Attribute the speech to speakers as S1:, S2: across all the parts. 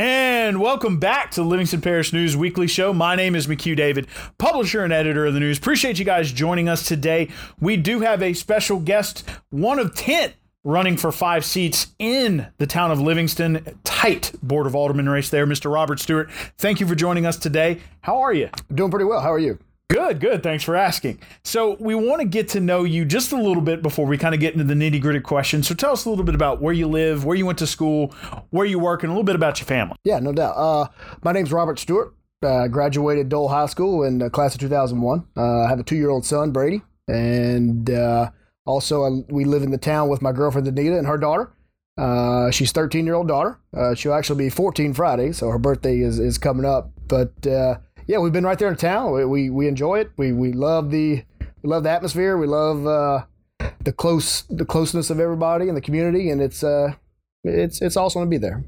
S1: And welcome back to Livingston Parish News Weekly Show. My name is McHugh David, publisher and editor of the news. Appreciate you guys joining us today. We do have a special guest, one of 10 running for five seats in the town of Livingston. Tight Board of Alderman race there, Mr. Robert Stewart. Thank you for joining us today. How are you?
S2: Doing pretty well. How are you?
S1: Good, good. Thanks for asking. So, we want to get to know you just a little bit before we kind of get into the nitty gritty questions. So, tell us a little bit about where you live, where you went to school, where you work, and a little bit about your family.
S2: Yeah, no doubt. Uh, my name's Robert Stewart. Uh, graduated Doyle High School in the class of 2001. Uh, I have a two year old son, Brady, and uh, also I, we live in the town with my girlfriend, Anita, and her daughter. Uh, she's 13 year old daughter. Uh, she'll actually be 14 Friday, so her birthday is, is coming up. But uh, yeah, we've been right there in town. We, we, we enjoy it. We, we love the we love the atmosphere. We love uh, the close the closeness of everybody in the community, and it's uh, it's it's awesome to be there.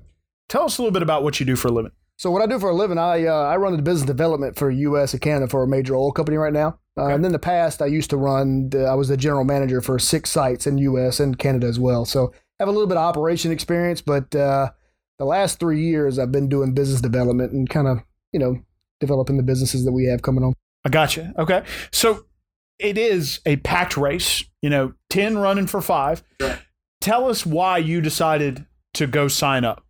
S1: Tell us a little bit about what you do for a living.
S2: So what I do for a living, I uh, I run the business development for U.S. and Canada for a major oil company right now. Uh,
S1: Okay.
S2: and in the past, I used to run. The, I was the general manager for six sites in U.S. and Canada as well. So I have a little bit of operation experience, but uh, the last three years I've been doing business development and kind of you know developing the businesses that we have coming on.
S1: I gotcha. Okay. So, it is a packed race, you know, 10 running for five. Tell us why you decided to go sign up.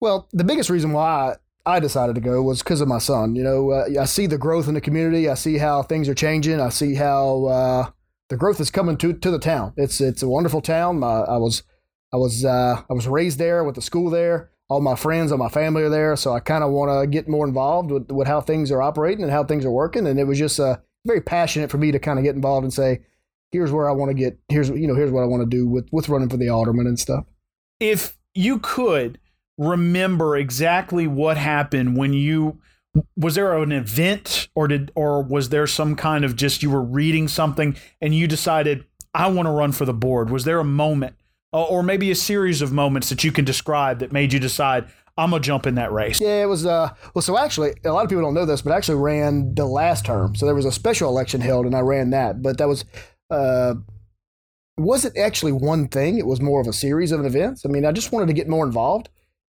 S2: Well, the biggest reason why I decided to go was because of my son. You know, uh, I see the growth in the community. I see how things are changing. I see how uh, the growth is coming to to the town. It's it's a wonderful town. My, I was I was uh, I was raised there with the school there. All my friends, all my family are there, so I kind of want to get more involved with, with how things are operating and how things are working. And it was just uh, very passionate for me to kind of get involved and say, here's where I want to get. Here's you know here's what I want to do with with running for the alderman and stuff.
S1: If you could remember exactly what happened when you was there an event or did or was there some kind of just you were reading something and you decided I want to run for the board? Was there a moment or or maybe a series of moments that you can describe that made you decide I'm gonna jump in that race?
S2: Yeah, it was. Uh, well, so actually, a lot of people don't know this, but I actually ran the last term. So there was a special election held, and I ran that. But that was, uh, wasn't actually one thing. It was more of a series of events. I mean, I just wanted to get more involved.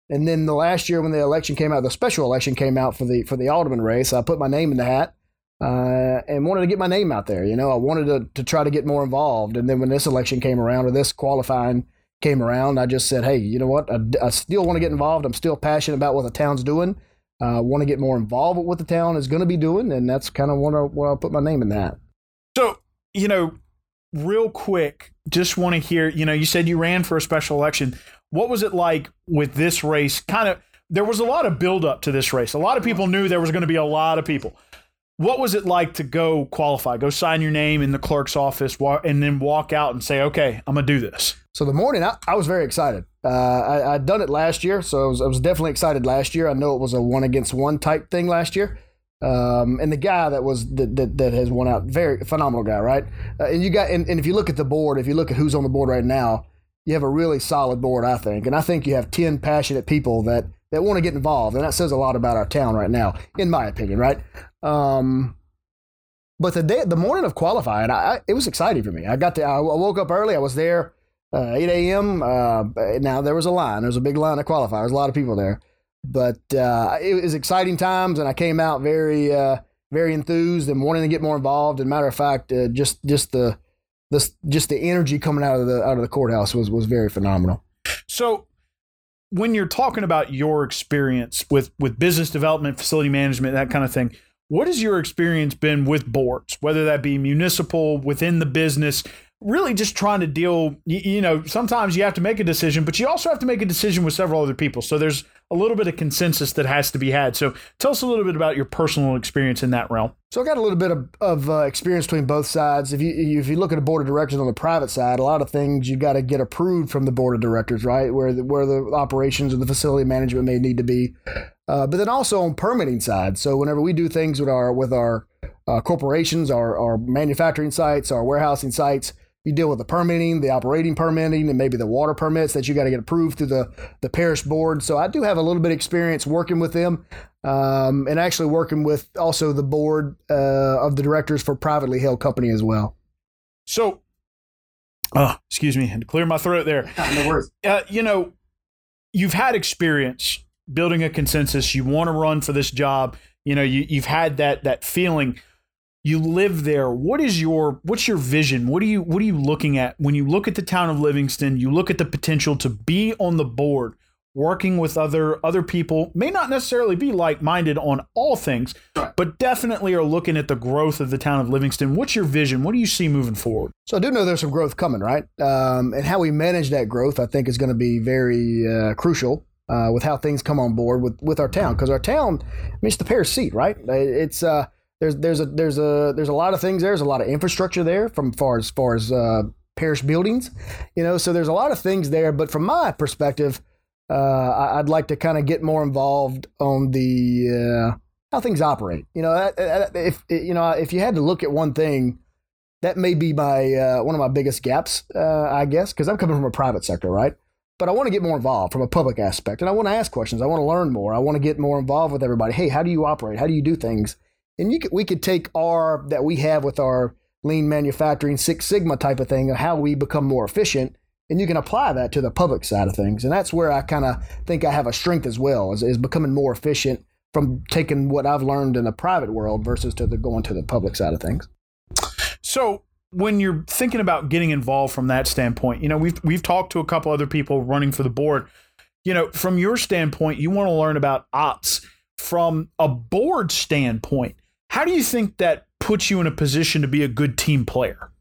S2: And then the last year when the election came out, the special election came out for the for the alderman race. I put my name in the hat uh, and wanted to get my name out there. You know, I wanted to to try to get more involved. And then when this election came around, or this qualifying came around, I just said, hey, you know what? I, I still want to get involved. I'm still passionate about what the town's doing. I uh, want to get more involved with what the town is going to be doing, and that's kind of what I, I put my name in that.
S1: So, you know, real quick, just want to hear, you know, you said you ran for a special election. What was it like with this race? Kind of, there was a lot of buildup to this race. A lot of people knew there was going to be a lot of people. What was it like to go qualify, go sign your name in the clerk's office, and then walk out and say, okay, I'm going to do this?
S2: So the morning, I, I was very excited. Uh, I, I'd done it last year, so I was, I was definitely excited last year. I know it was a one against one type thing last year. Um, and the guy that was that, that, that has won out, very phenomenal guy, right? Uh, and you got, and, and if you look at the board, if you look at who's on the board right now, you have a really solid board, I think. And I think you have ten passionate people that that want to get involved, and that says a lot about our town right now, in my opinion, right? Um, but the day, the morning of qualifying, I, I, it was exciting for me. I got to, I woke up early. I was there uh, 8 a.m. Uh, now there was a line. There was a big line to qualify. There was a lot of people there, but uh, it was exciting times, and I came out very, uh, very enthused and wanting to get more involved. And matter of fact, uh, just just the just the energy coming out of the out of the courthouse was was very phenomenal.
S1: So, when you're talking about your experience with with business development, facility management, that kind of thing, what has your experience been with boards, whether that be municipal, within the business? Really, just trying to deal. You, know, sometimes you have to make a decision, but you also have to make a decision with several other people. So there's a little bit of consensus that has to be had. So tell us a little bit about your personal experience in that realm.
S2: So I got a little bit of, of uh, experience between both sides. If you if you look at a board of directors on the private side, a lot of things you got to get approved from the board of directors, right? Where the, where the operations and the facility management may need to be, uh, but then also on permitting side. So whenever we do things with our with our uh, corporations, our our manufacturing sites, our warehousing sites, you deal with the permitting, the operating permitting, and maybe the water permits that you got to get approved through the the parish board. So I do have a little bit of experience working with them, um, and actually working with also the board uh, of the directors for privately held company as well.
S1: So, oh, excuse me, had to clear my throat there.
S2: no worries.
S1: uh, you know, you've had experience building a consensus. You want to run for this job. You know, you, you've had that that feeling. You live there. What is your what's your vision? What are you what are you looking at when you look at the town of Livingston? You look at the potential to be on the board working with other other people may not necessarily be like-minded on all things but definitely are looking at the growth of the town of livingston what's your vision what do you see moving forward
S2: So I do know there's some growth coming, right? Um, and how we manage that growth, I think, is going to be very uh, crucial uh, with how things come on board with, with our town. Because our town, I mean, it's the parish seat, right? It's uh, there's there's a there's a there's a lot of things there. There's a lot of infrastructure there from far as far as uh, parish buildings, you know. So there's a lot of things there. But from my perspective, uh, I'd like to kind of get more involved on the uh, how things operate. You know, if you know if you had to look at one thing that may be my uh, one of my biggest gaps, uh, I guess, because I'm coming from a private sector, right? But I want to get more involved from a public aspect, and I want to ask questions. I want to learn more. I want to get more involved with everybody. Hey, how do you operate? How do you do things? And you could, we could take our that we have with our lean manufacturing Six Sigma type of thing, of how we become more efficient, and you can apply that to the public side of things. And that's where I kind of think I have a strength as well, is, is becoming more efficient from taking what I've learned in the private world versus to the going to the public side of things.
S1: So when you're thinking about getting involved from that standpoint, you know, we've we've talked to a couple other people running for the board. You know, from your standpoint, you want to learn about ops. From a board standpoint, how do you think that puts you in a position to be a good team player?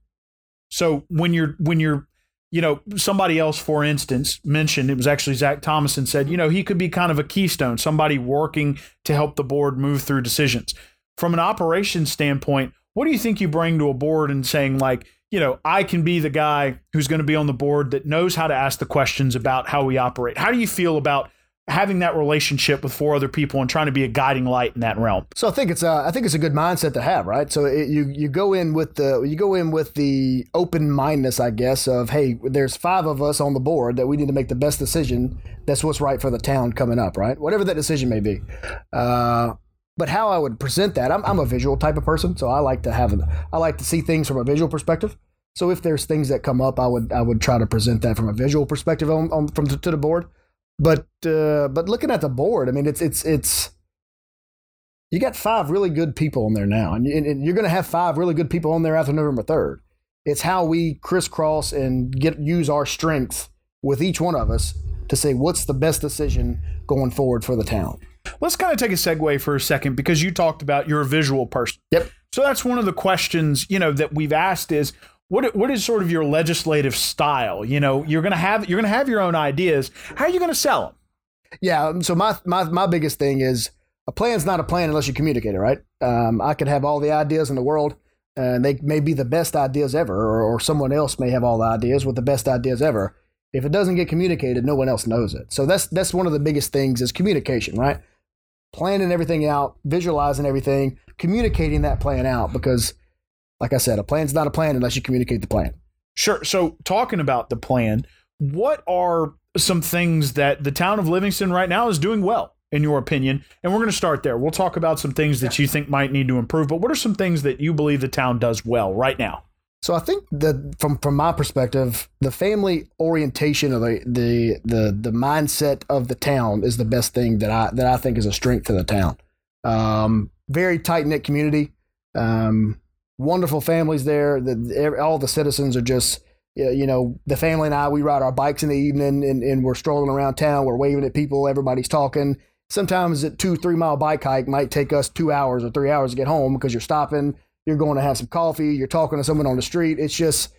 S1: So when you're when you're you know, somebody else, for instance, mentioned it was actually Zach Thomason said, you know, he could be kind of a keystone, somebody working to help the board move through decisions. From an operations standpoint, what do you think you bring to a board and saying, like, you know, I can be the guy who's going to be on the board that knows how to ask the questions about how we operate? How do you feel about having that relationship with four other people and trying to be a guiding light in that realm?
S2: So I think it's a I think it's a good mindset to have, right? So it, you you go in with the you go in with the open mindedness, I guess, of hey, there's five of us on the board that we need to make the best decision. That's what's right for the town coming up, right? Whatever that decision may be. Uh, but how I would present that, I'm, I'm a visual type of person, so I like to have I like to see things from a visual perspective. So if there's things that come up, I would I would try to present that from a visual perspective on, on from to the board. But uh, but looking at the board, I mean, it's it's it's you got five really good people on there now, and, and, and you're going to have five really good people on there after November third. It's how we crisscross and get use our strengths with each one of us to say what's the best decision going forward for the town.
S1: Let's kind of take a segue for a second because you talked about you're a visual person.
S2: Yep.
S1: So that's one of the questions, you know, that we've asked is what what is sort of your legislative style? You know, you're gonna have you're gonna have your own ideas. How are you gonna sell them?
S2: Yeah. um, So my my my biggest thing is a plan's not a plan unless you communicate it, right? Um, I could have all the ideas in the world, and they may be the best ideas ever, or, or someone else may have all the ideas with the best ideas ever. If it doesn't get communicated, no one else knows it. So that's that's one of the biggest things is communication, right? Planning everything out, visualizing everything, communicating that plan out, because, like I said, a plan's not a plan unless you communicate the plan.
S1: Sure. So talking about the plan, what are some things that the town of Livingston right now is doing well, in your opinion? And we're going to start there. We'll talk about some things that you think might need to improve, but what are some things that you believe the town does well right now?
S2: So I think that from from my perspective, the family orientation of the the the the mindset of the town is the best thing that I that I think is a strength to the town. Um, very tight knit community, um, wonderful families there. The, all the citizens are just you know the family and I we ride our bikes in the evening and, and we're strolling around town. We're waving at people. Everybody's talking. Sometimes a two three mile bike hike might take us two hours or three hours to get home because you're stopping you're going to have some coffee, you're talking to someone on the street. It's just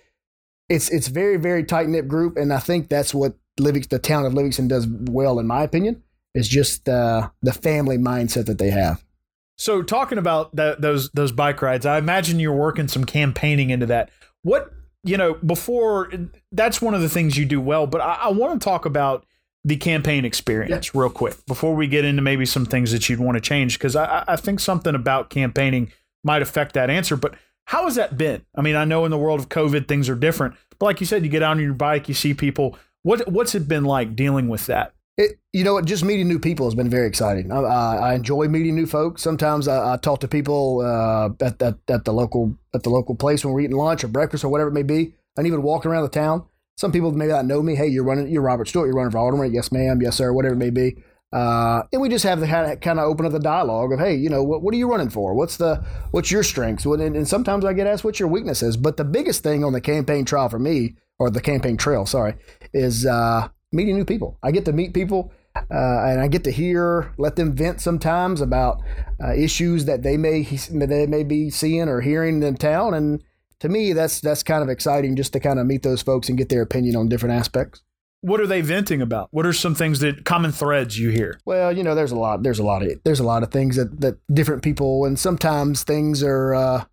S2: it's it's very very tight knit group, and I think that's what Livingston, the town of Livingston does well, in my opinion. Is just uh, the family mindset that they have.
S1: So talking about that, those those bike rides, I imagine you're working some campaigning into that. What you know before that's one of the things you do well, but I, I want to talk about the campaign experience real quick before we get into maybe some things that you'd want to change because I, I think something about campaigning might affect that answer. But how has that been? I mean, I know in the world of COVID things are different, but like you said, you get out on your bike, you see people. What what's it been like dealing with that?
S2: It, you know? Just meeting new people has been very exciting. I, I, enjoy meeting new folks. Sometimes I, I talk to people uh, at, at, at the local at the local place when we're eating lunch or breakfast or whatever it may be, and even walking around the town. Some people may not know me. Hey, you're running. You're Robert Stewart. You're running for alderman. Yes, ma'am. Yes, sir. Whatever it may be. Uh, and we just have the kind of open up the dialogue of, hey, you know, what, what are you running for? What's the what's your strengths? And, and sometimes I get asked what's your weaknesses. But the biggest thing on the campaign trail for me, or the campaign trail, sorry, is uh, meeting new people. I get to meet people. Uh, and I get to hear, let them vent sometimes about uh, issues that they may they may be seeing or hearing in town, and to me, that's that's kind of exciting just to kind of meet those folks and get their opinion on different aspects.
S1: What are they venting about? What are some things that common threads you hear?
S2: Well, you know, there's a lot. There's a lot of there's a lot of things that that different people, and sometimes things are, uh,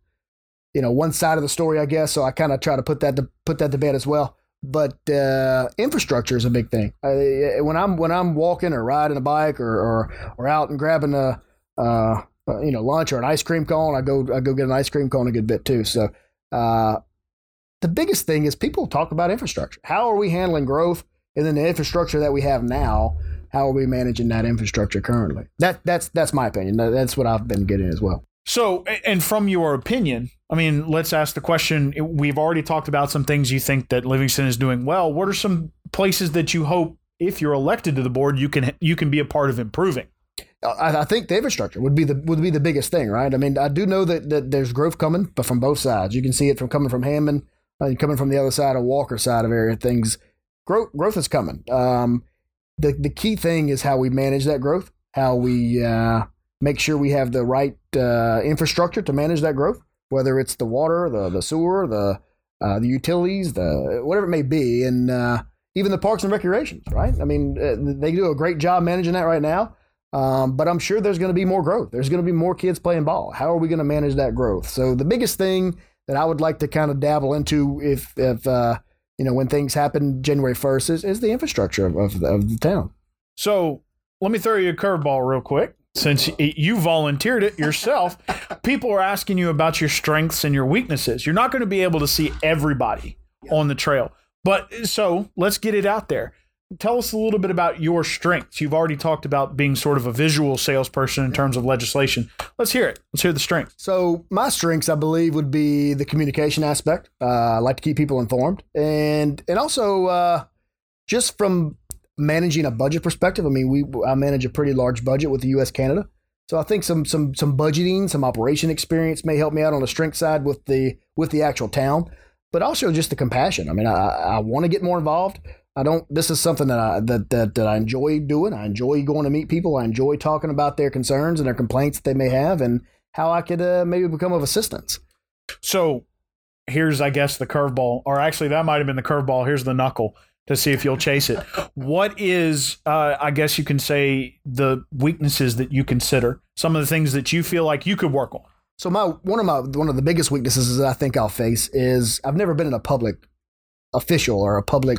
S2: you know, one side of the story, I guess. So I kind of try to put that to put that to bed as well. But uh, infrastructure is a big thing. I, when I'm when I'm walking or riding a bike or or, or out and grabbing a uh, you know lunch or an ice cream cone, I go I go get an ice cream cone a good bit too. So uh, the biggest thing is people talk about infrastructure. How are we handling growth? And then the infrastructure that we have now, how are we managing that infrastructure currently? That that's that's my opinion. That's what I've been getting as well.
S1: So, and from your opinion, I mean, let's ask the question. We've already talked about some things you think that Livingston is doing well. What are some places that you hope, if you're elected to the board, you can you can be a part of improving?
S2: I, I think the infrastructure would be the would be the biggest thing, right? I mean, I do know that, that there's growth coming, but from both sides, you can see it from coming from Hammond, uh, coming from the other side of Walker side of area. Things growth growth is coming. Um, the the key thing is how we manage that growth, how we uh, make sure we have the right uh, infrastructure to manage that growth, whether it's the water, the the sewer, the uh, the utilities, the whatever it may be, and uh, even the parks and recreations. Right? I mean, uh, they do a great job managing that right now. Um, but I'm sure there's going to be more growth. There's going to be more kids playing ball. How are we going to manage that growth? So the biggest thing that I would like to kind of dabble into, if if uh, you know, when things happen January 1st is, is the infrastructure of, of, the, of the town.
S1: So let me throw you a curveball real quick. Since you volunteered it yourself, people are asking you about your strengths and your weaknesses. You're not going to be able to see everybody on the trail. But so let's get it out there tell us a little bit about your strengths. You've already talked about being sort of a visual salesperson in terms of legislation. Let's hear it. Let's hear the strengths.
S2: So, my strengths, I believe, would be the communication aspect. Uh, I like to keep people informed, and and also uh, just from managing a budget perspective. I mean, we I manage a pretty large budget with the U.S. Canada. So I think some some some budgeting, some operation experience may help me out on the strength side with the with the actual town, but also just the compassion. I mean, I, I want to get more involved. I don't. This is something that I that, that that I enjoy doing. I enjoy going to meet people. I enjoy talking about their concerns and their complaints that they may have, and how I could uh, maybe become of assistance.
S1: So, here's I guess the curveball, or actually that might have been the curveball. Here's the knuckle to see if you'll chase it. what is, uh, I guess you can say, the weaknesses that you consider? Some of the things that you feel like you could work on.
S2: So my one of my one of the biggest weaknesses that I think I'll face is I've never been in a public official or a public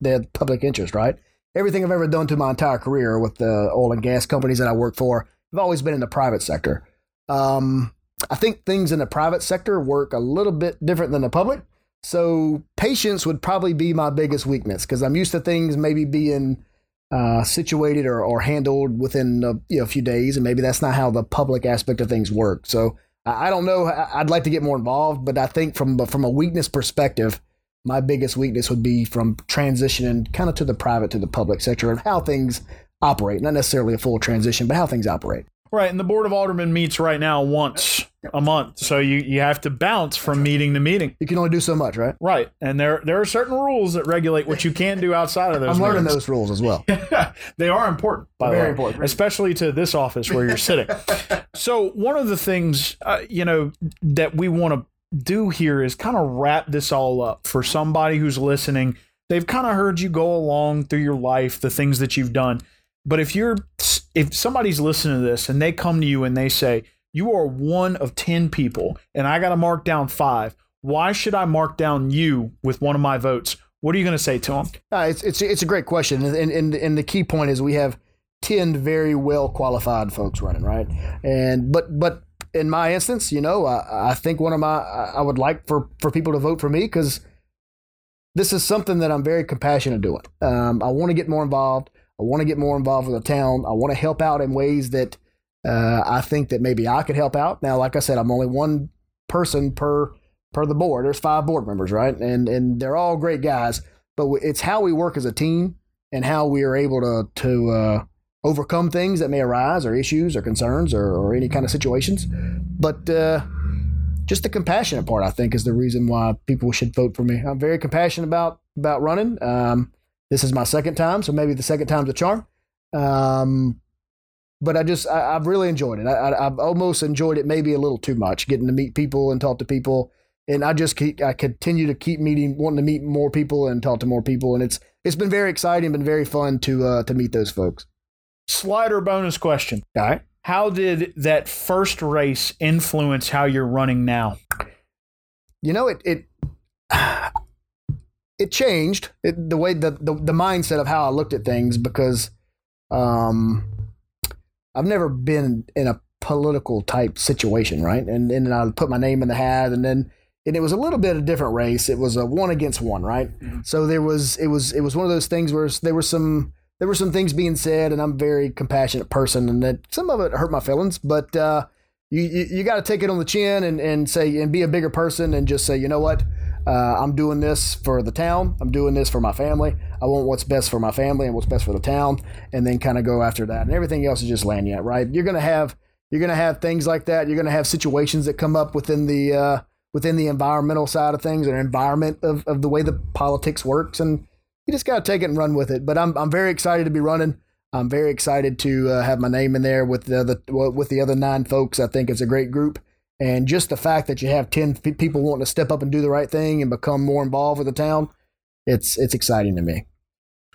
S2: the public interest, right? Everything I've ever done to my entire career with the oil and gas companies that I work for, I've always been in the private sector. Um, I think things in the private sector work a little bit different than the public. So patience would probably be my biggest weakness because I'm used to things maybe being uh, situated or, or handled within a, you know, a few days, and maybe that's not how the public aspect of things work. So I don't know. I'd like to get more involved, but I think from from a weakness perspective, my biggest weakness would be from transitioning kind of to the private to the public sector and how things operate. Not necessarily a full transition, but how things operate.
S1: Right, and the board of aldermen meets right now once a month, so you, you have to bounce from meeting to meeting.
S2: You can only do so much, right?
S1: Right, and there there are certain rules that regulate what you can do outside of those.
S2: I'm learning
S1: meetings.
S2: those rules as well.
S1: they are important, by
S2: Very
S1: the way,
S2: important.
S1: especially to this office where you're sitting. so one of the things uh, you know that we want to do here is kind of wrap this all up for somebody who's listening. They've kind of heard you go along through your life, the things that you've done. But if you're if somebody's listening to this and they come to you and they say, "You are one of 10 people and I got to mark down 5. Why should I mark down you with one of my votes?" What are you going to say to them?
S2: Uh, it's it's it's a great question, and, and and the key point is we have ten very well qualified folks running, right? And but but in my instance, you know, I, I think one of my I would like for for people to vote for me because this is something that I'm very compassionate doing. Um, I want to get more involved. I want to get more involved with the town. I want to help out in ways that uh, I think that maybe I could help out. Now, like I said, I'm only one person per per the board. There's five board members, right? And and they're all great guys, but it's how we work as a team and how we are able to to uh, overcome things that may arise, or issues, or concerns, or, or any kind of situations. But uh, just the compassionate part, I think, is the reason why people should vote for me. I'm very compassionate about about running. Um, this is my second time, so maybe the second time's a charm. Um, but I just I, have really enjoyed it. I, have almost enjoyed it maybe a little too much, getting to meet people and talk to people. And I just keep I continue to keep meeting, wanting to meet more people and talk to more people, and it's it's been very exciting, been very fun to uh, to meet those folks.
S1: Slider bonus question.
S2: All right.
S1: How did that first race influence how you're running now?
S2: You know, it it it changed it, the way the, the the mindset of how I looked at things because um I've never been in a political type situation, right? And and I put my name in the hat, and then and it was a little bit of a different race. It was a one against one, right? Mm-hmm. So there was it was it was one of those things where there were some there were some things being said, and I'm a very compassionate person, and that some of it hurt my feelings, but uh, you you, you got to take it on the chin and and say and be a bigger person and just say, you know what, uh, I'm doing this for the town. I'm doing this for my family. I want what's best for my family and what's best for the town, and then kind of go after that. And everything else is just lagniappe, right? You're gonna have you're gonna have things like that. You're gonna have situations that come up within the uh, within the environmental side of things or environment of, of the way the politics works, and you just gotta take it and run with it. But I'm I'm very excited to be running. I'm very excited to uh, have my name in there with the, the with the other nine folks. I think it's a great group. And just the fact that you have 10 people wanting to step up and do the right thing and become more involved with the town, it's it's exciting to me.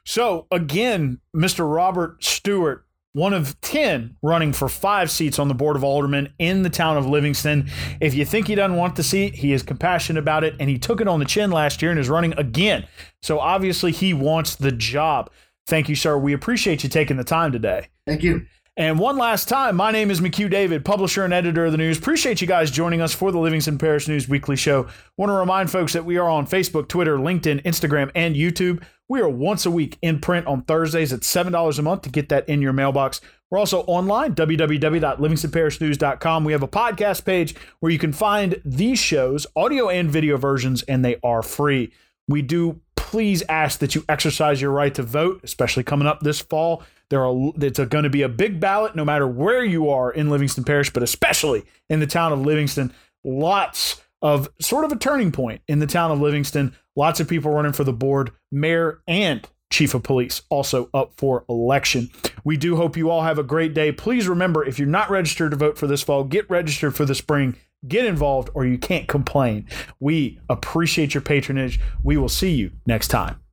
S1: So, again, Mr. Robert Stewart, one of 10 running for five seats on the Board of Aldermen in the town of Livingston. If you think he doesn't want the seat, he is compassionate about it, and he took it on the chin last year and is running again. So, obviously, he wants the job. Thank you, sir. We appreciate you taking the time today.
S2: Thank you.
S1: And one last time, my name is McHugh David, publisher and editor of the news. Appreciate you guys joining us for the Livingston Parish News Weekly Show. Want to remind folks that we are on Facebook, Twitter, LinkedIn, Instagram, and YouTube. We are once a week in print on Thursdays at $7 a month to get that in your mailbox. We're also online, www.livingstonparishnews.com. We have a podcast page where you can find these shows, audio and video versions, and they are free. We do please ask that you exercise your right to vote, especially coming up this fall. There are it's going to be a big ballot no matter where you are in Livingston Parish, but especially in the town of Livingston. Lots of sort of a turning point in the town of Livingston. Lots of people running for the board, mayor, and chief of police also up for election. We do hope you all have a great day. Please remember if you're not registered to vote for this fall, get registered for the spring. Get involved or you can't complain. We appreciate your patronage. We will see you next time.